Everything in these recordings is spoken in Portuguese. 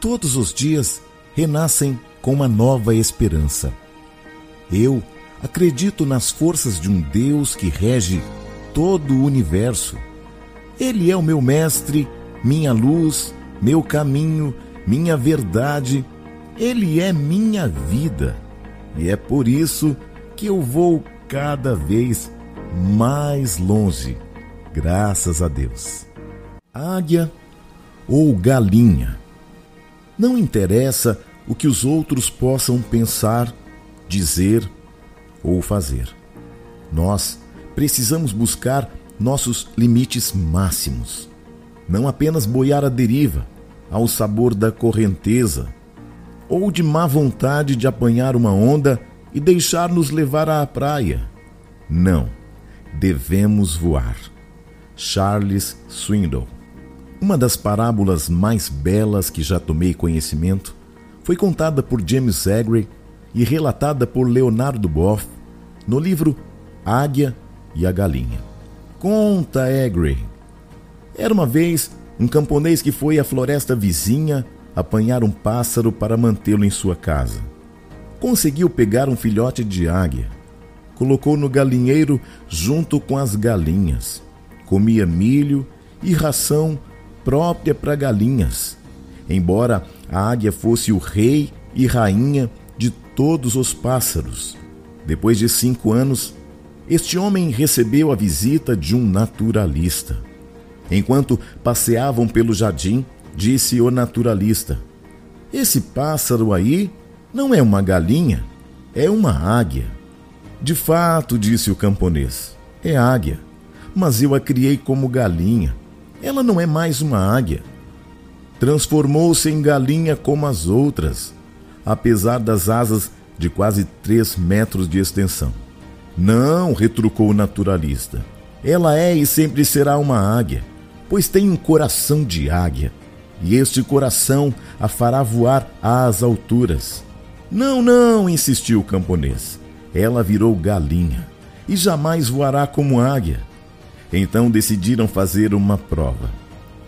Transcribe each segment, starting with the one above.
todos os dias renascem com uma nova esperança. Eu acredito nas forças de um Deus que rege todo o universo. Ele é o meu mestre, minha luz, meu caminho, minha verdade. Ele é minha vida. E é por isso que eu vou cada vez mais longe, graças a Deus. Águia ou galinha. Não interessa o que os outros possam pensar, dizer ou fazer. Nós precisamos buscar nossos limites máximos. Não apenas boiar a deriva, ao sabor da correnteza, ou de má vontade de apanhar uma onda e deixar-nos levar à praia. Não, devemos voar. Charles Swindoll. Uma das parábolas mais belas que já tomei conhecimento foi contada por James Agri e relatada por Leonardo Boff no livro Águia e a Galinha. Conta Agri. Era uma vez um camponês que foi à floresta vizinha apanhar um pássaro para mantê-lo em sua casa. Conseguiu pegar um filhote de águia, colocou no galinheiro junto com as galinhas. Comia milho e ração própria para galinhas. Embora a águia fosse o rei e rainha de todos os pássaros. Depois de cinco anos, este homem recebeu a visita de um naturalista. Enquanto passeavam pelo jardim, disse o naturalista: Esse pássaro aí não é uma galinha, é uma águia. De fato, disse o camponês, é águia, mas eu a criei como galinha. Ela não é mais uma águia. Transformou-se em galinha como as outras, apesar das asas de quase três metros de extensão. Não, retrucou o naturalista. Ela é e sempre será uma águia, pois tem um coração de águia e este coração a fará voar às alturas. Não, não, insistiu o camponês. Ela virou galinha e jamais voará como águia. Então decidiram fazer uma prova.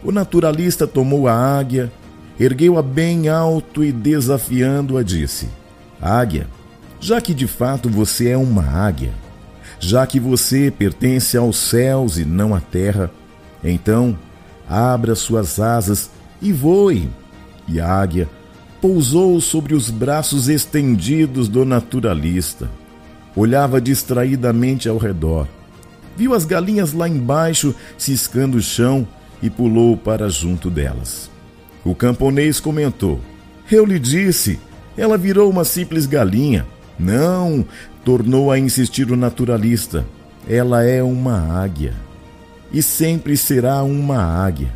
O naturalista tomou a águia, ergueu-a bem alto e desafiando-a disse: Águia, já que de fato você é uma águia, já que você pertence aos céus e não à terra, então abra suas asas e voe. E a águia pousou sobre os braços estendidos do naturalista. Olhava distraidamente ao redor. Viu as galinhas lá embaixo ciscando o chão e pulou para junto delas. O camponês comentou: Eu lhe disse, ela virou uma simples galinha. Não, tornou a insistir o naturalista. Ela é uma águia. E sempre será uma águia.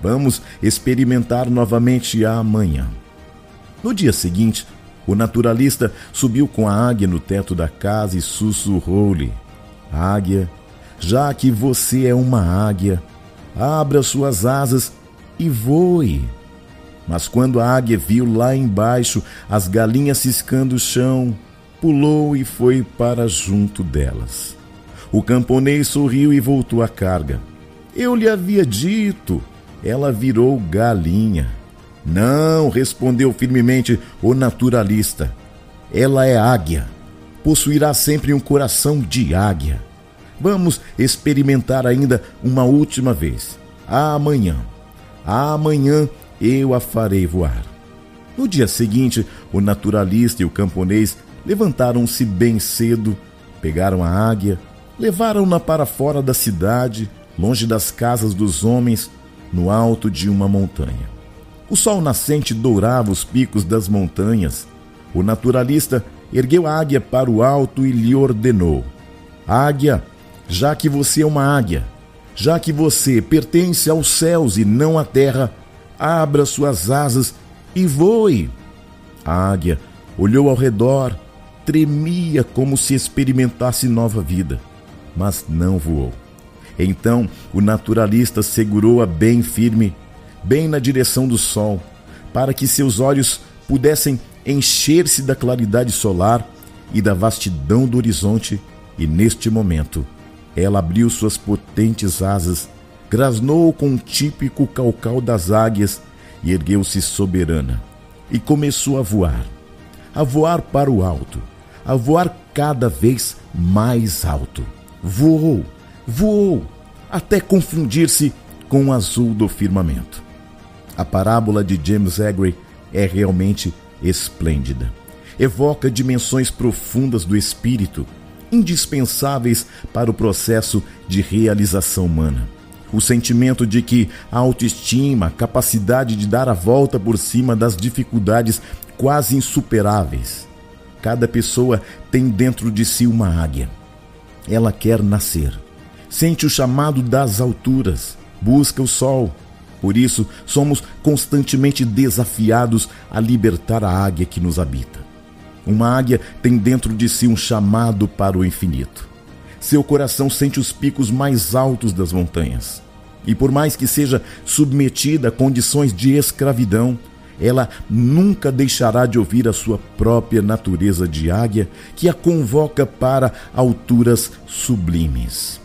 Vamos experimentar novamente amanhã. No dia seguinte, o naturalista subiu com a águia no teto da casa e sussurrou-lhe: Águia, já que você é uma águia, abra suas asas e voe. Mas quando a águia viu lá embaixo as galinhas ciscando o chão, pulou e foi para junto delas. O camponês sorriu e voltou à carga. Eu lhe havia dito, ela virou galinha. Não, respondeu firmemente o naturalista. Ela é águia. Possuirá sempre um coração de águia. Vamos experimentar ainda uma última vez. Amanhã. Amanhã eu a farei voar. No dia seguinte, o naturalista e o camponês levantaram-se bem cedo, pegaram a águia, levaram-na para fora da cidade, longe das casas dos homens, no alto de uma montanha. O sol nascente dourava os picos das montanhas. O naturalista ergueu a águia para o alto e lhe ordenou: Águia, já que você é uma águia, já que você pertence aos céus e não à terra, abra suas asas e voe. A águia olhou ao redor, tremia como se experimentasse nova vida, mas não voou. Então o naturalista segurou-a bem firme, bem na direção do sol, para que seus olhos pudessem encher-se da claridade solar e da vastidão do horizonte, e neste momento ela abriu suas potentes asas, grasnou com o típico calcal das águias e ergueu-se soberana e começou a voar, a voar para o alto, a voar cada vez mais alto. Voou, voou, até confundir-se com o azul do firmamento. A parábola de James Aggrey é realmente esplêndida. Evoca dimensões profundas do espírito, indispensáveis para o processo de realização humana. O sentimento de que a autoestima, a capacidade de dar a volta por cima das dificuldades quase insuperáveis. Cada pessoa tem dentro de si uma águia. Ela quer nascer. Sente o chamado das alturas, busca o sol. Por isso, somos constantemente desafiados a libertar a águia que nos habita. Uma águia tem dentro de si um chamado para o infinito. Seu coração sente os picos mais altos das montanhas. E por mais que seja submetida a condições de escravidão, ela nunca deixará de ouvir a sua própria natureza de águia que a convoca para alturas sublimes.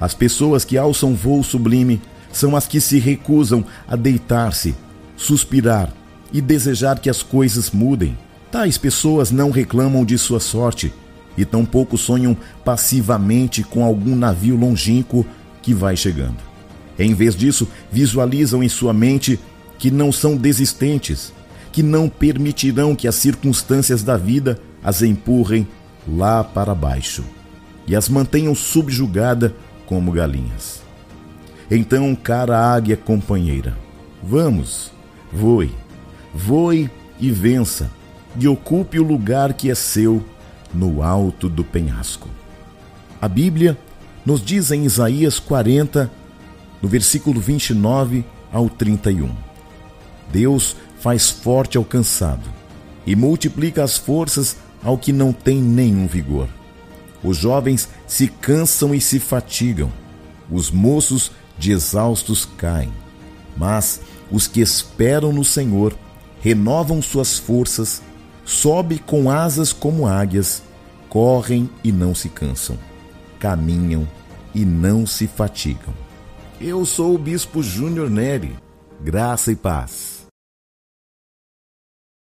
As pessoas que alçam voo sublime são as que se recusam a deitar-se, suspirar e desejar que as coisas mudem. Tais pessoas não reclamam de sua sorte e tampouco sonham passivamente com algum navio longínquo que vai chegando. Em vez disso, visualizam em sua mente que não são desistentes, que não permitirão que as circunstâncias da vida as empurrem lá para baixo e as mantenham subjugada como galinhas. Então, cara águia companheira, vamos, voe, voe e vença, e ocupe o lugar que é seu no alto do penhasco. A Bíblia nos diz em Isaías 40, no versículo 29 ao 31. Deus faz forte ao cansado e multiplica as forças ao que não tem nenhum vigor. Os jovens se cansam e se fatigam, os moços de exaustos caem. Mas os que esperam no Senhor renovam suas forças, sobe com asas como águias, correm e não se cansam, caminham e não se fatigam. Eu sou o Bispo Júnior Neri. Graça e paz.